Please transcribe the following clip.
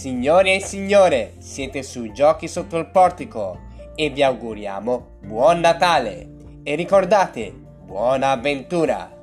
Signore e signore, siete su Giochi sotto il portico e vi auguriamo buon Natale e ricordate, buona avventura!